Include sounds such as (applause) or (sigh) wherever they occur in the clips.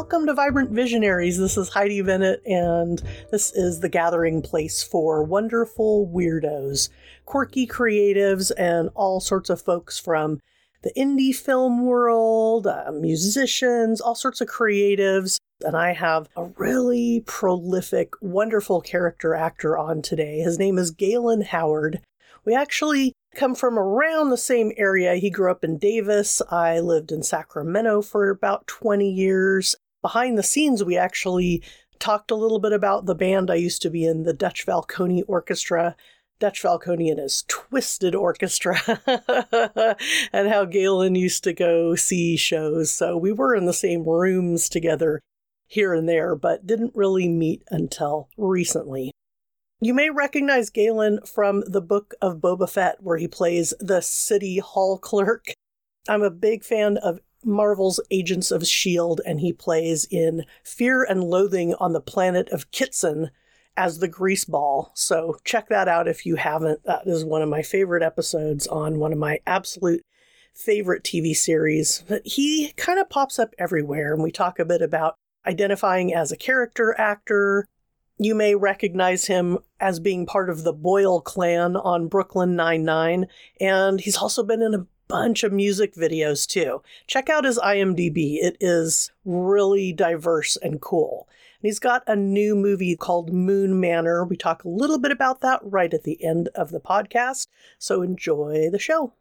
welcome to Vibrant Visionaries. This is Heidi Bennett, and this is the gathering place for wonderful weirdos, quirky creatives, and all sorts of folks from the indie film world, uh, musicians, all sorts of creatives. And I have a really prolific, wonderful character actor on today. His name is Galen Howard. We actually come from around the same area. He grew up in Davis. I lived in Sacramento for about 20 years. Behind the scenes, we actually talked a little bit about the band I used to be in, the Dutch Falconi Orchestra. Dutch Falconi and his Twisted Orchestra, (laughs) and how Galen used to go see shows. So we were in the same rooms together here and there, but didn't really meet until recently. You may recognize Galen from the book of Boba Fett, where he plays the city hall clerk. I'm a big fan of Marvel's Agents of S.H.I.E.L.D., and he plays in Fear and Loathing on the Planet of Kitson as the Greaseball. So check that out if you haven't. That is one of my favorite episodes on one of my absolute favorite TV series. But he kind of pops up everywhere, and we talk a bit about identifying as a character actor, you may recognize him as being part of the Boyle clan on Brooklyn Nine-Nine, and he's also been in a bunch of music videos too. Check out his IMDb. It is really diverse and cool. And he's got a new movie called Moon Manor. We talk a little bit about that right at the end of the podcast, so enjoy the show.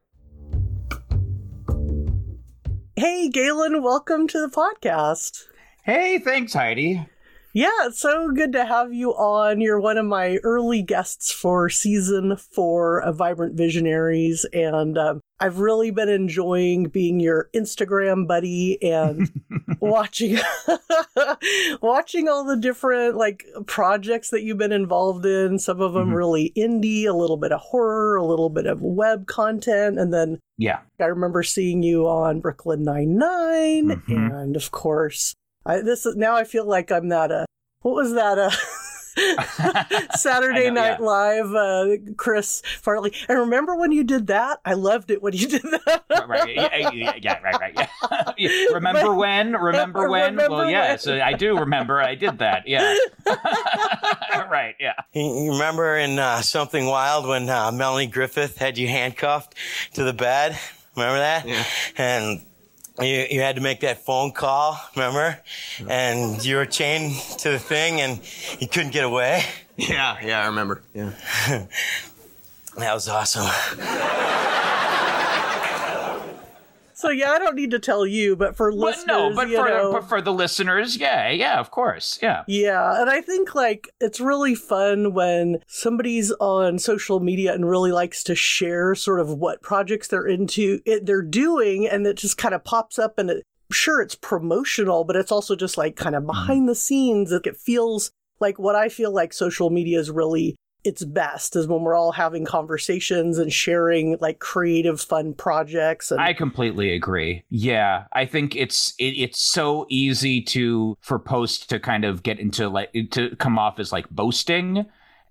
Hey, Galen, welcome to the podcast. Hey, thanks, Heidi. Yeah, it's so good to have you on. You're one of my early guests for season four of Vibrant Visionaries, and um, I've really been enjoying being your Instagram buddy and (laughs) watching (laughs) watching all the different like projects that you've been involved in. Some of them mm-hmm. really indie, a little bit of horror, a little bit of web content, and then yeah, I remember seeing you on Brooklyn Nine mm-hmm. and of course I, this is now I feel like I'm not a what was that uh (laughs) (laughs) Saturday know, Night yeah. Live, uh, Chris Farley. And remember when you did that? I loved it when you did that. right, yeah, yeah, yeah, right, right, yeah. remember but, when? Remember when? Remember well, yeah, when? so I do remember I did that. Yeah. (laughs) right, yeah. You remember in uh, Something Wild when uh, Melanie Griffith had you handcuffed to the bed? Remember that? Yeah. And you, you had to make that phone call, remember? And you were chained to the thing and you couldn't get away. Yeah, yeah, I remember. Yeah. (laughs) that was awesome. So yeah, I don't need to tell you, but for but listeners, no, but for know, but for the listeners, yeah, yeah, of course, yeah, yeah. And I think like it's really fun when somebody's on social media and really likes to share sort of what projects they're into, it, they're doing, and it just kind of pops up and it. Sure, it's promotional, but it's also just like kind of mm-hmm. behind the scenes. Like it feels like what I feel like social media is really it's best is when we're all having conversations and sharing like creative fun projects and- i completely agree yeah i think it's it, it's so easy to for posts to kind of get into like to come off as like boasting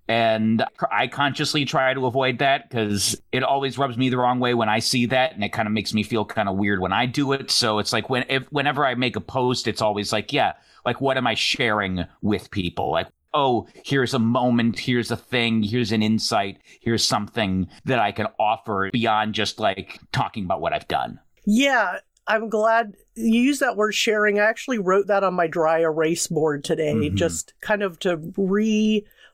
and I consciously try to avoid that because it always rubs me the wrong way when I see that, and it kind of makes me feel kind of weird when I do it. So it's like when if whenever I make a post, it's always like, yeah, like what am I sharing with people? Like oh, here's a moment, here's a thing, here's an insight, here's something that I can offer beyond just like talking about what I've done. Yeah, I'm glad you use that word sharing. I actually wrote that on my dry erase board today, mm-hmm. just kind of to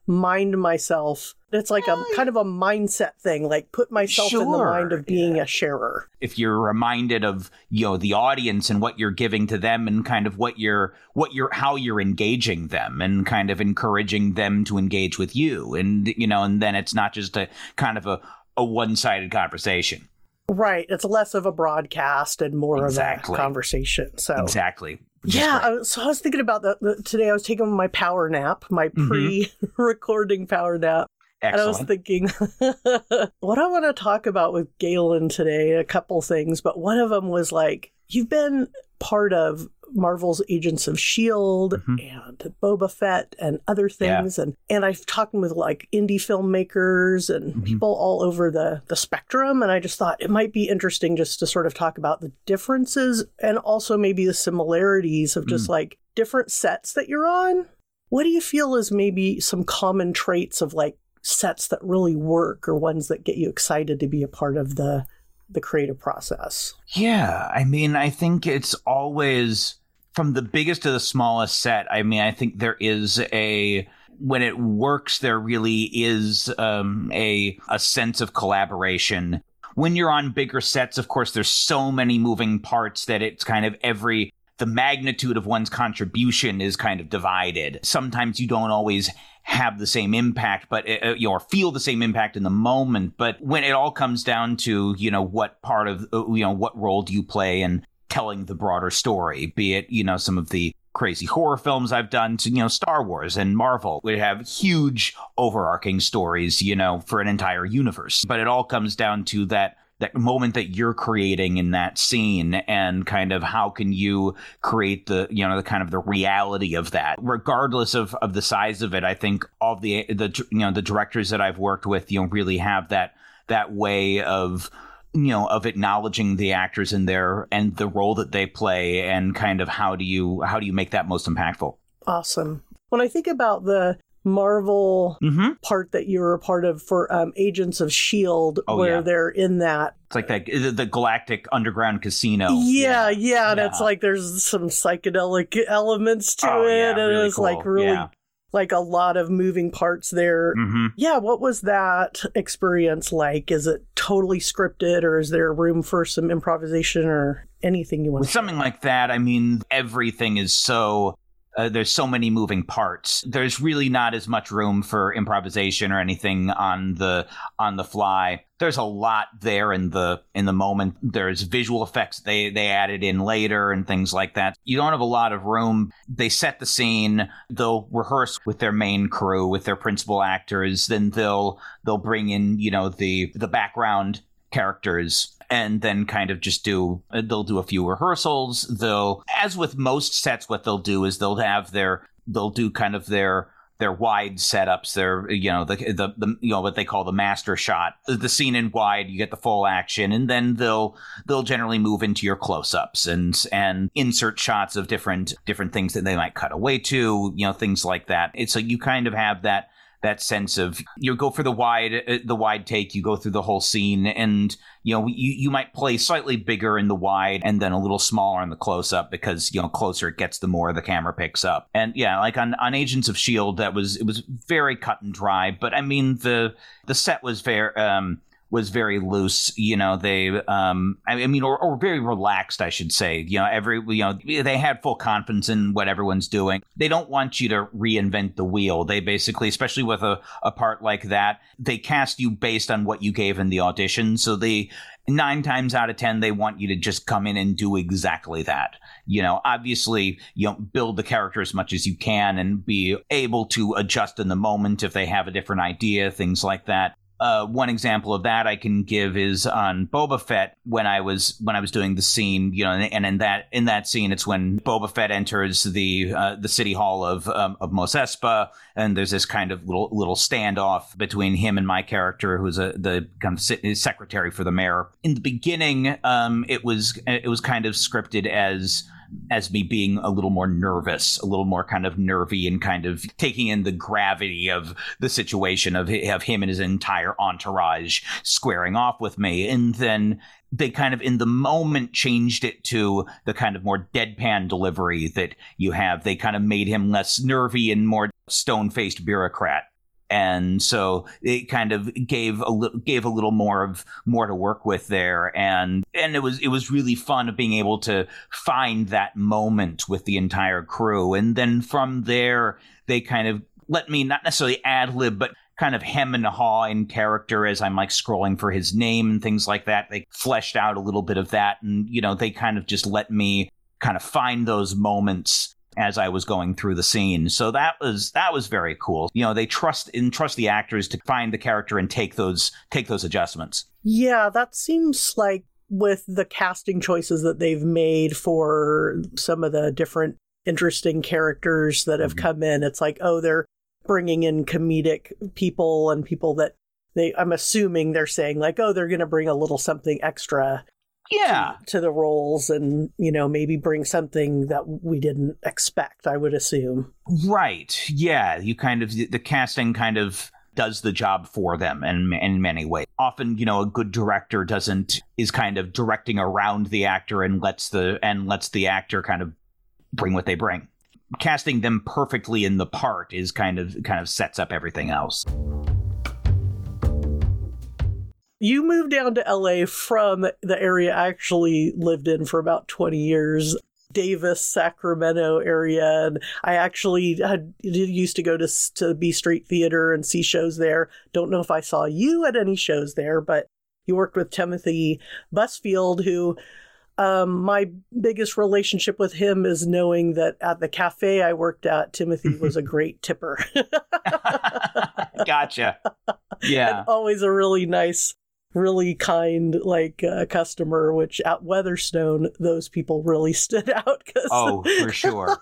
remind myself it's like a kind of a mindset thing, like put myself sure. in the mind of being yeah. a sharer. If you're reminded of, you know, the audience and what you're giving to them and kind of what you're what you're how you're engaging them and kind of encouraging them to engage with you. And you know, and then it's not just a kind of a, a one-sided conversation. Right. It's less of a broadcast and more exactly. of a conversation. So Exactly. Yeah. I so I was thinking about that today. I was taking my power nap, my mm-hmm. pre-recording power nap, Excellent. And I was thinking, (laughs) what I want to talk about with Galen today, a couple things, but one of them was like, you've been part of Marvel's Agents of Shield Mhm. and Boba Fett and other things and and I've talked with like indie filmmakers and Mhm. people all over the the spectrum and I just thought it might be interesting just to sort of talk about the differences and also maybe the similarities of just like different sets that you're on. What do you feel is maybe some common traits of like sets that really work or ones that get you excited to be a part of the the creative process? Yeah, I mean, I think it's always from the biggest to the smallest set. I mean, I think there is a when it works, there really is um, a a sense of collaboration. When you're on bigger sets, of course, there's so many moving parts that it's kind of every the magnitude of one's contribution is kind of divided. Sometimes you don't always have the same impact, but uh, you know, or feel the same impact in the moment. But when it all comes down to you know what part of uh, you know what role do you play in telling the broader story, be it you know some of the crazy horror films I've done to you know Star Wars and Marvel would have huge overarching stories you know for an entire universe, but it all comes down to that that moment that you're creating in that scene and kind of how can you create the you know the kind of the reality of that regardless of of the size of it i think all the the you know the directors that i've worked with you know really have that that way of you know of acknowledging the actors in there and the role that they play and kind of how do you how do you make that most impactful Awesome. When I think about the Marvel mm-hmm. part that you were a part of for um, Agents of Shield, Oh, where yeah. they're in that. it's like that the, the galactic underground casino yeah, yeah, and Yeah. it's like there's some psychedelic elements to Oh, it, yeah, and really it's like cool. really Yeah. like a lot of moving parts there. mm-hmm. Yeah, what was that experience like? Is it totally scripted, or is there room for some improvisation or anything you want with to something like that i mean everything is so uh, there's so many moving parts. There's really not as much room for improvisation or anything on the on the fly. There's a lot there in the in the moment. There's visual effects they they added in later and things like that. You don't have a lot of room. They set the scene. They'll rehearse with their main crew with their principal actors. Then they'll they'll bring in you know the the background characters and then kind of just do uh, they'll do a few rehearsals they'll as with most sets what they'll do is they'll have their they'll do kind of their their wide setups their you know the, the the you know what they call the master shot the scene in wide you get the full action and then they'll they'll generally move into your close-ups and and insert shots of different different things that they might cut away to you know things like that. It's so you kind of have that that sense of you go for the wide uh, the wide take you go through the whole scene and you know you, you might play slightly bigger in the wide and then a little smaller in the close up because you know closer it gets the more the camera picks up. And yeah like on, on agents of shield that was it was very cut and dry but i mean the the set was very um was very loose you know they um i mean or, or very relaxed i should say you know every you know they had full confidence in what everyone's doing. They don't want you to reinvent the wheel. They basically especially with a, a part like that they cast you based on what you gave in the audition. So they nine times out of ten they want you to just come in and do exactly that. You know obviously you know build the character as much as you can and be able to adjust in the moment if they have a different idea things like that uh, one example of that I can give is on Boba Fett when I was when I was doing the scene, you know, and, and in that in that scene, it's when Boba Fett enters the uh, the city hall of um, of Mos Espa, and there's this kind of little little standoff between him and my character, who's a the kind of se- secretary for the mayor. In the beginning, um, it was it was kind of scripted as as me being a little more nervous, a little more kind of nervy, and kind of taking in the gravity of the situation of of him and his entire entourage squaring off with me, and then they kind of in the moment changed it to the kind of more deadpan delivery that you have. They kind of made him less nervy and more stone faced bureaucrat and so it kind of gave a li- gave a little more of more to work with there and and it was it was really fun of being able to find that moment with the entire crew and then from there they kind of let me not necessarily ad lib but kind of hem and haw in character as I'm like scrolling for his name and things like that. They fleshed out a little bit of that, and you know, they kind of just let me kind of find those moments as I was going through the scene. So that was that was very cool. You know, they trust entrust the actors to find the character and take those take those adjustments. Yeah, that seems like with the casting choices that they've made for some of the different interesting characters that have Mhm. come in, it's like, oh, they're bringing in comedic people and people that they, I'm assuming they're saying, like, oh, they're going to bring a little something extra Yeah. to the roles and, you know, maybe bring something that we didn't expect, I would assume. Right. Yeah. You kind of the casting kind of does the job for them in in many ways. Often, you know, a good director doesn't is kind of directing around the actor and lets the and lets the actor kind of bring what they bring. Casting them perfectly in the part is kind of kind of sets up everything else. You moved down to LA from the area I actually lived in for about 20 years, Davis, Sacramento area. And I actually had did used to go to, to B Street Theater and see shows there. Don't know if I saw you at any shows there, but you worked with Timothy Busfield, who um, my biggest relationship with him is knowing that at the cafe I worked at, Timothy (laughs) was a great tipper. (laughs) gotcha. Yeah. and always a really nice really kind like uh, customer which at weatherstone those people really (laughs) stood out because Oh, for sure.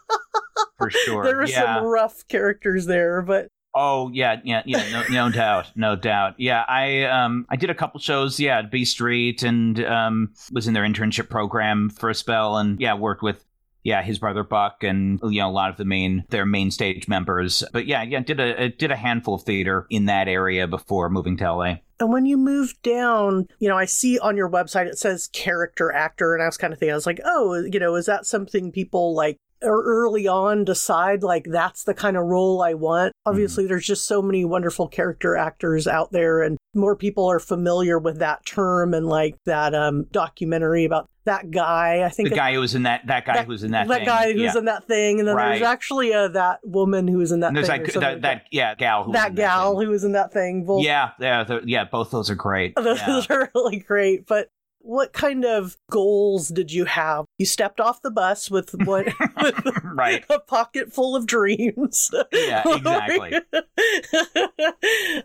For sure. there were yeah. some rough characters there but Oh yeah, yeah, yeah, no, no doubt, no doubt. Yeah, I um I did a couple shows, yeah, at B Street, and um was in their internship program for a spell, and yeah, worked with yeah his brother Buck and you know a lot of the main their main stage members. But yeah, yeah, did a did a handful of theater in that area before moving to LA. And when you move down you know i see on your website it says character actor and i was kind of thinking i was like oh you know is that something people like or early on decide like that's the kind of role I want. Obviously, there's just so many wonderful character actors out there, and more people are familiar with that term and like that um, documentary about that guy. I think The it- guy who was in that that guy who was in that that thing. guy who's yeah. in that thing, and then Right. there's actually uh, that woman who was in that And there's thing. or that, that, that yeah gal who was that in gal thing. who was in that thing. Both yeah yeah yeah both those are great. (laughs) those yeah. are really great. But what kind of goals did you have? You stepped off the bus with what? with (laughs) Right. (laughs) a pocket full of dreams. Yeah, (laughs) exactly.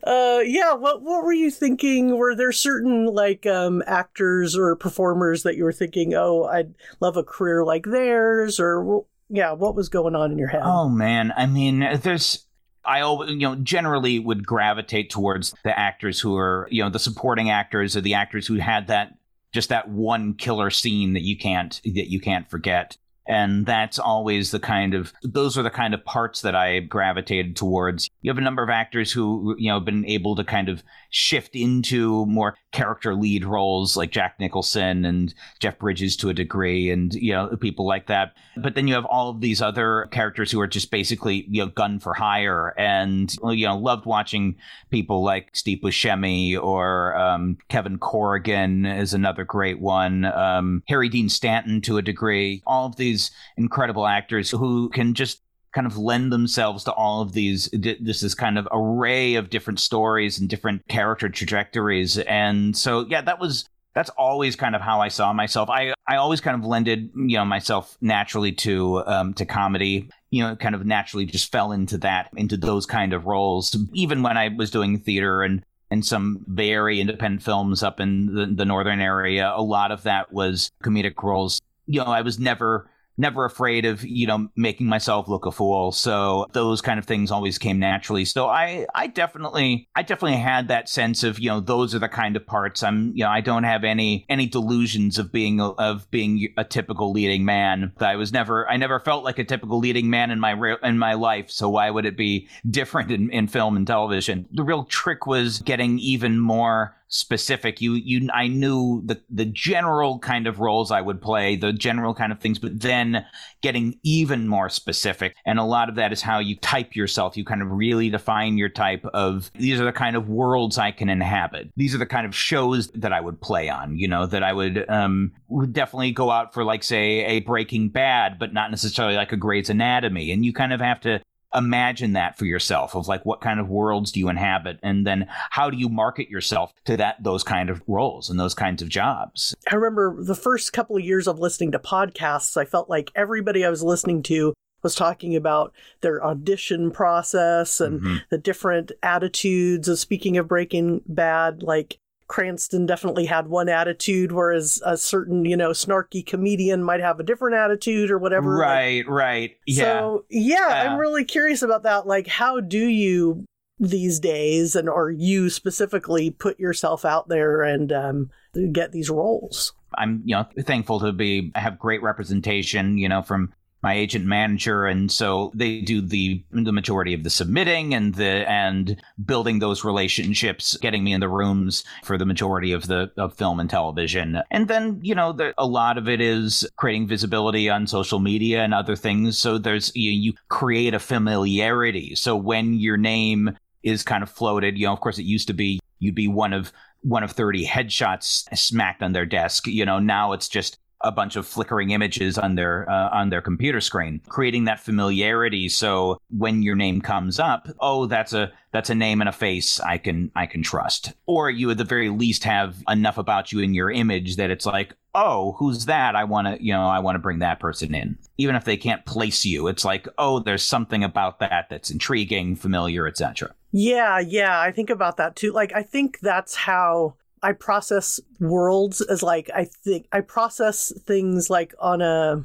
uh, yeah. What What were you thinking? Were there certain like um, actors or performers that you were thinking, oh, I'd love a career like theirs, or yeah, what was going on in your head? Oh man, I mean, there's I always, you know, generally would gravitate towards the actors who are, you know, the supporting actors or the actors who had that just that one killer scene that you can't that you can't forget. And that's always the kind of those are the kind of parts that I gravitated towards. You have a number of actors who, you know, have been able to kind of shift into more character lead roles like Jack Nicholson and Jeff Bridges to a degree and, you know, people like that. But then you have all of these other characters who are just basically, you know, gun for hire. And, you know, loved watching people like Steve Buscemi or um, Kevin Corrigan is another great one. Um, Harry Dean Stanton to a degree. All of these incredible actors who can just kind of lend themselves to all of these this is kind of array of different stories and different character trajectories and so yeah that was that's always kind of how I saw myself. I I always kind of lended you know myself naturally to um, to comedy. You know, kind of naturally just fell into that into those kind of roles. Even when I was doing theater and and some very independent films up in the, the northern area, a lot of that was comedic roles. You know, I was never never afraid of you know making myself look a fool. So those kind of things always came naturally. So i i definitely i definitely had that sense of you know those are the kind of parts i'm you know i don't have any any delusions of being of being a typical leading man. I was never i never felt like a typical leading man in my re- in my life. So why would it be (laughs) different in, in film and television? The real trick was getting even more specific. You you i knew the the general kind of roles i would play the general kind of things but then getting even more specific. And a lot of that is how you type yourself. You kind of really define your type of these are the kind of worlds i can inhabit. These are the kind of shows that i would play on you know that i would um would definitely go out for like say a breaking bad but not necessarily like a grey's anatomy. And you kind of have to imagine that for yourself of like what kind of worlds do you inhabit and then how do you market yourself to that those kind of roles and those kinds of jobs I remember the first couple of years of listening to podcasts, I felt like everybody I was listening to was talking about their audition process and Mhm. the different attitudes. of speaking of Breaking Bad, like Cranston definitely had one attitude, whereas a certain, you know, snarky comedian might have a different attitude or whatever. Right, like, right. Yeah. So, yeah, I'm really curious about that. Like, how do you these days, and or you specifically, put yourself out there and um, get these roles? I'm, you know, thankful to be have great representation, you know, from my agent manager and so they do the the majority of the submitting and the and building those relationships getting me in the rooms for the majority of the of film and television. And then you know the, a lot of it is creating visibility on social media and other things. So there's you, you create a familiarity. So when your name is kind of floated you know of course it used to be you'd be one of one of 30 headshots smacked on their desk. You know now it's just a bunch of flickering images on their uh, on their computer screen creating that familiarity. So when your name comes up oh that's a that's a name and a face i can i can trust. Or you at the very least have enough about you in your image that it's like oh who's that? I want to you know i want to bring that person in. Even if they can't place you it's like oh there's something about that that's intriguing familiar etc yeah yeah i think about that too. Like i think that's how I process worlds as like I think I process things like on a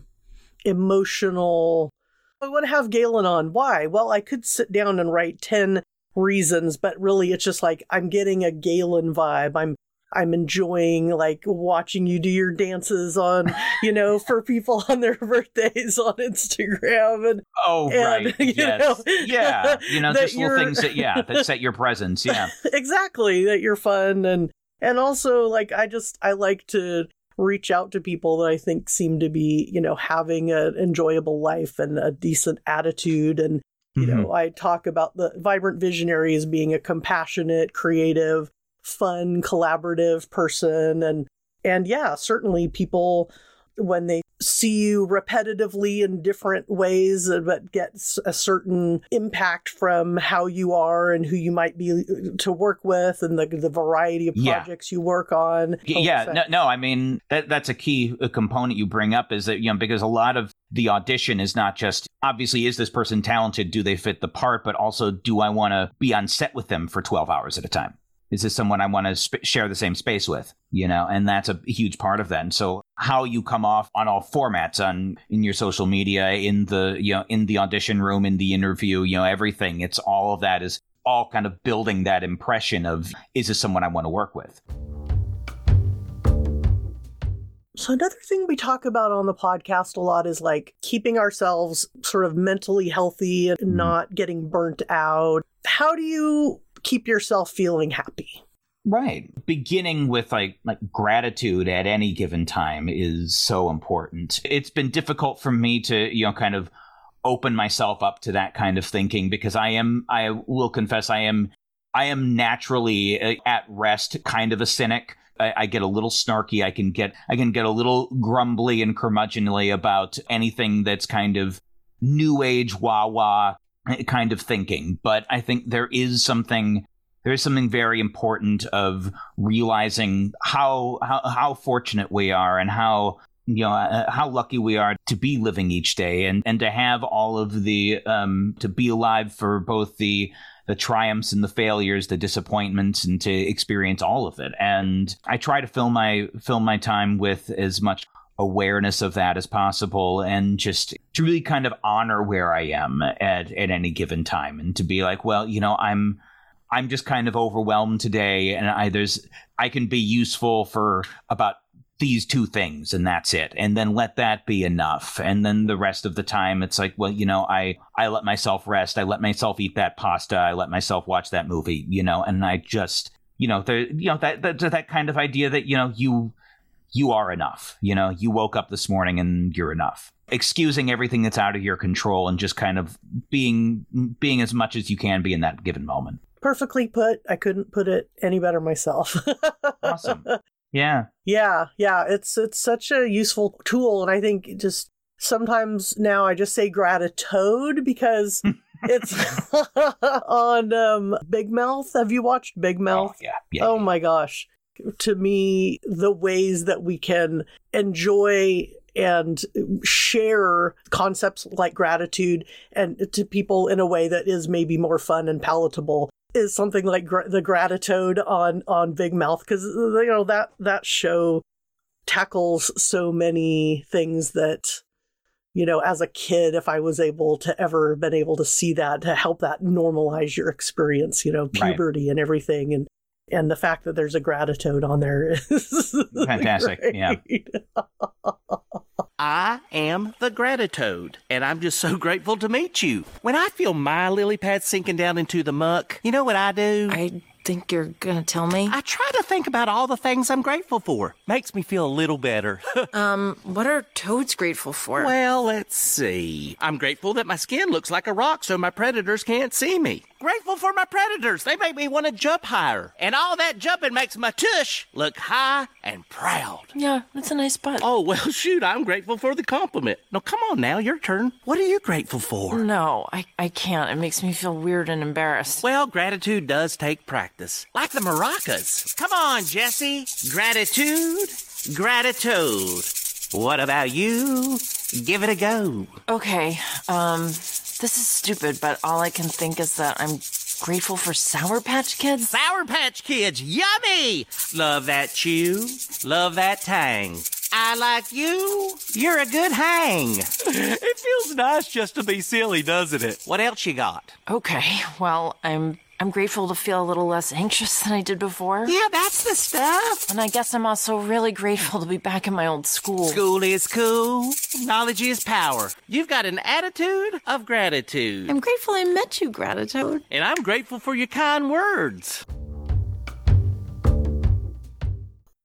emotional I want to have Galen on. Why? Well, I could sit down and write 10 reasons, but really it's just like I'm getting a Galen vibe. I'm I'm enjoying like watching you do your dances on, you know, (laughs) for people on their birthdays on Instagram and oh and, right, (laughs) yes, know, yeah, you know, just little things that yeah that (laughs) set your presence, yeah, exactly that you're fun and and also, like, I just, I like to reach out to people that I think seem to be, you know, having an enjoyable life and a decent attitude. And, you mm-hmm. know, I talk about the vibrant visionary as being a compassionate, creative, fun, collaborative person. And, and yeah, certainly people, when they see you repetitively in different ways, uh, but get a certain impact from how you are and who you might be uh, to work with and the, the variety of projects yeah. you work on. Yeah, no, no, I mean, that, that's a key uh, component you bring up is that, you know, because a lot of the audition is not just obviously is this person talented do they fit the part but also do i want to be on set with them for 12 hours at a time is this someone I want to sp- share the same space with? You know, and that's a huge part of that. And so how you come off on all formats on in your social media, in the you know, in the audition room, in the interview, you know, everything. It's all of that is all kind of building that impression of is this someone I want to work with? So, another thing we talk about on the podcast a lot is like keeping ourselves sort of mentally healthy and mm-hmm. not getting burnt out. How do you keep yourself feeling happy. Right. Beginning with like like gratitude at any given time is so important. It's been difficult for me to, you know, kind of open myself up to that kind of thinking because I am I will confess I am I am naturally uh, at rest kind of a cynic. I, I, get a little snarky. I can get I can get a little grumbly and curmudgeonly about anything that's kind of new age wah wah kind of thinking. But I think there is something there is something very important of realizing how how, how fortunate we are and how you know uh, how lucky we are to be living each day and and to have all of the um to be alive for both the the triumphs and the failures the disappointments and to experience all of it and i try to fill my fill my time with as much awareness of that as possible and just to really kind of honor where I am at, at any given time and to be like, well, you know, I'm I'm just kind of overwhelmed today and I there's I can be useful for about these two things and that's it and then let that be enough and then the rest of the time it's like well you know i i let myself rest i let myself eat that pasta i let myself watch that movie you know and i just you know the you know that that, that kind of idea that you know you you are enough. You know, you woke up this morning and you're enough. Excusing everything that's out of your control and just kind of being being as much as you can be in that given moment. Perfectly put. I couldn't put it any better myself. (laughs) awesome. Yeah. Yeah, yeah, it's it's such a useful tool and I think just sometimes now I just say gratitude because (laughs) it's (laughs) on um, Big Mouth. Have you watched Big oh, Mouth? Oh, yeah, yeah. Oh my gosh to me the ways that we can enjoy and share concepts like gratitude and to people in a way that is maybe more fun and palatable is something like gra- the Gratitude on on Big Mouth because you know that that show tackles so many things that you know as a kid if i was able to ever been able to see that to help that normalize your experience you know puberty right. and everything and and the fact that there's a gratitude on there is (laughs) fantastic great. yeah (laughs) I am the Gratitude, and I'm just so grateful to meet you. When I feel my lily pad sinking down into the muck, you know what I do? I think you're gonna tell me? I try to think about all the things I'm grateful for. Makes me feel a little better. (laughs) um, what are toads grateful for? Well, let's see. I'm grateful that my skin looks like a rock so my predators can't see me. Grateful for my predators. They make me want to jump higher. And all that jumping makes my tush look high and proud. Yeah, that's a nice butt. Oh, well, (laughs) shoot, I'm grateful for the compliment. No, come on now, your turn. What are you grateful for? No, I, I can't. It makes me feel weird and embarrassed. Well, gratitude does take practice. Like the maracas. Come on, Jesse. Gratitude, gratitude. What about you? Give it a go. Okay, um, this is stupid, but all I can think is that I'm grateful for Sour Patch Kids. Sour Patch Kids, yummy! Love that chew, love that tang. I like you. You're a good hang. it feels nice just to be silly, doesn't it? What else you got? Okay, well, I'm I'm grateful to feel a little less anxious than I did before. Yeah, that's the stuff. And I guess I'm also really grateful to be back in my old school. School is cool. Knowledge is power. You've got an attitude of gratitude. I'm grateful I met you, gratitude. And I'm grateful for your kind words.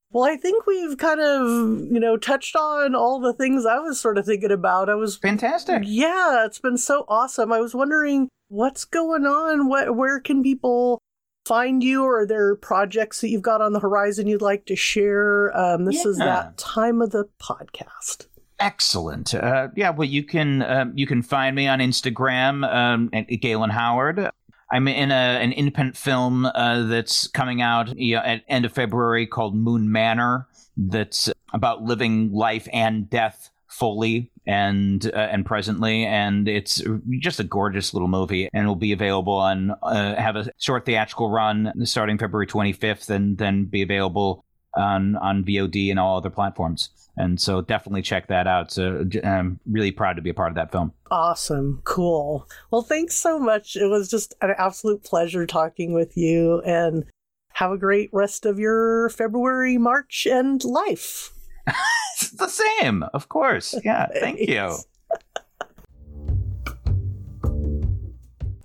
Well, I think we've kind of, you know, touched on all the things I was sort of thinking about. I was fantastic. Yeah, it's been so awesome. I was wondering what's going on? What where can people find you or are there projects that you've got on the horizon you'd like to share? Um, this yeah. is that time of the podcast. Excellent. Uh, yeah, well, you can uh, you can find me on Instagram um, at Galen Howard. I'm in a, an independent film uh, that's coming out you know, at end of February called Moon Manor. That's about living life and death fully and uh, and presently, and it's just a gorgeous little movie, and will be available on uh, have a short theatrical run starting February 25th, and then be available on on VOD and all other platforms. And so definitely check that out. So I'm really proud to be a part of that film. Awesome. Cool. Well, thanks so much. It was just an absolute pleasure talking with you and have a great rest of your February, March, and life. (laughs) the same, of course. (laughs) Yeah, thank you.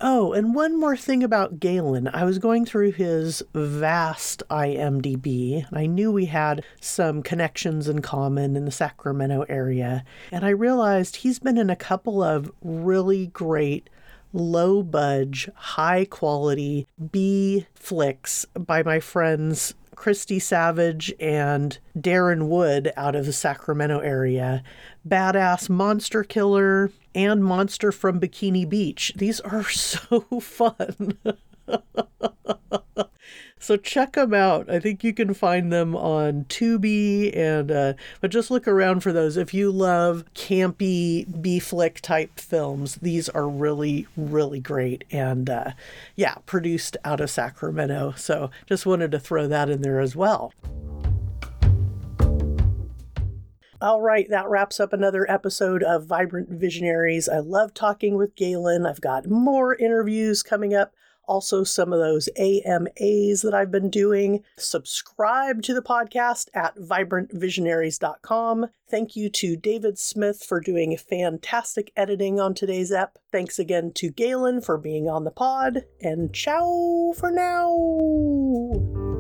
Oh, and one more thing about Galen. I was going through his vast IMDb, and I knew we had some connections in common in the Sacramento area. And I realized he's been in a couple of really great low budge, high quality B flicks by my friends Christy Savage and Darin Wood out of the Sacramento area, Badass Monster Killer, and Monster from Bikini Beach. These are (laughs) so fun. (laughs) So check them out. I think you can find them on Tubi, and uh, but just look around for those. If you love campy B flick type films, these are really really great, and uh, yeah, produced out of Sacramento. So just wanted to throw that in there as well. All right, that wraps up another episode of Vibrant Visionaries. I love talking with Galen. I've got more interviews coming up also some of those AMAs that I've been doing. Subscribe to the podcast at vibrantvisionaries.com. Thank you to David Smith for doing fantastic editing on today's ep. Thanks again to Galen for being on the pod, and ciao for now.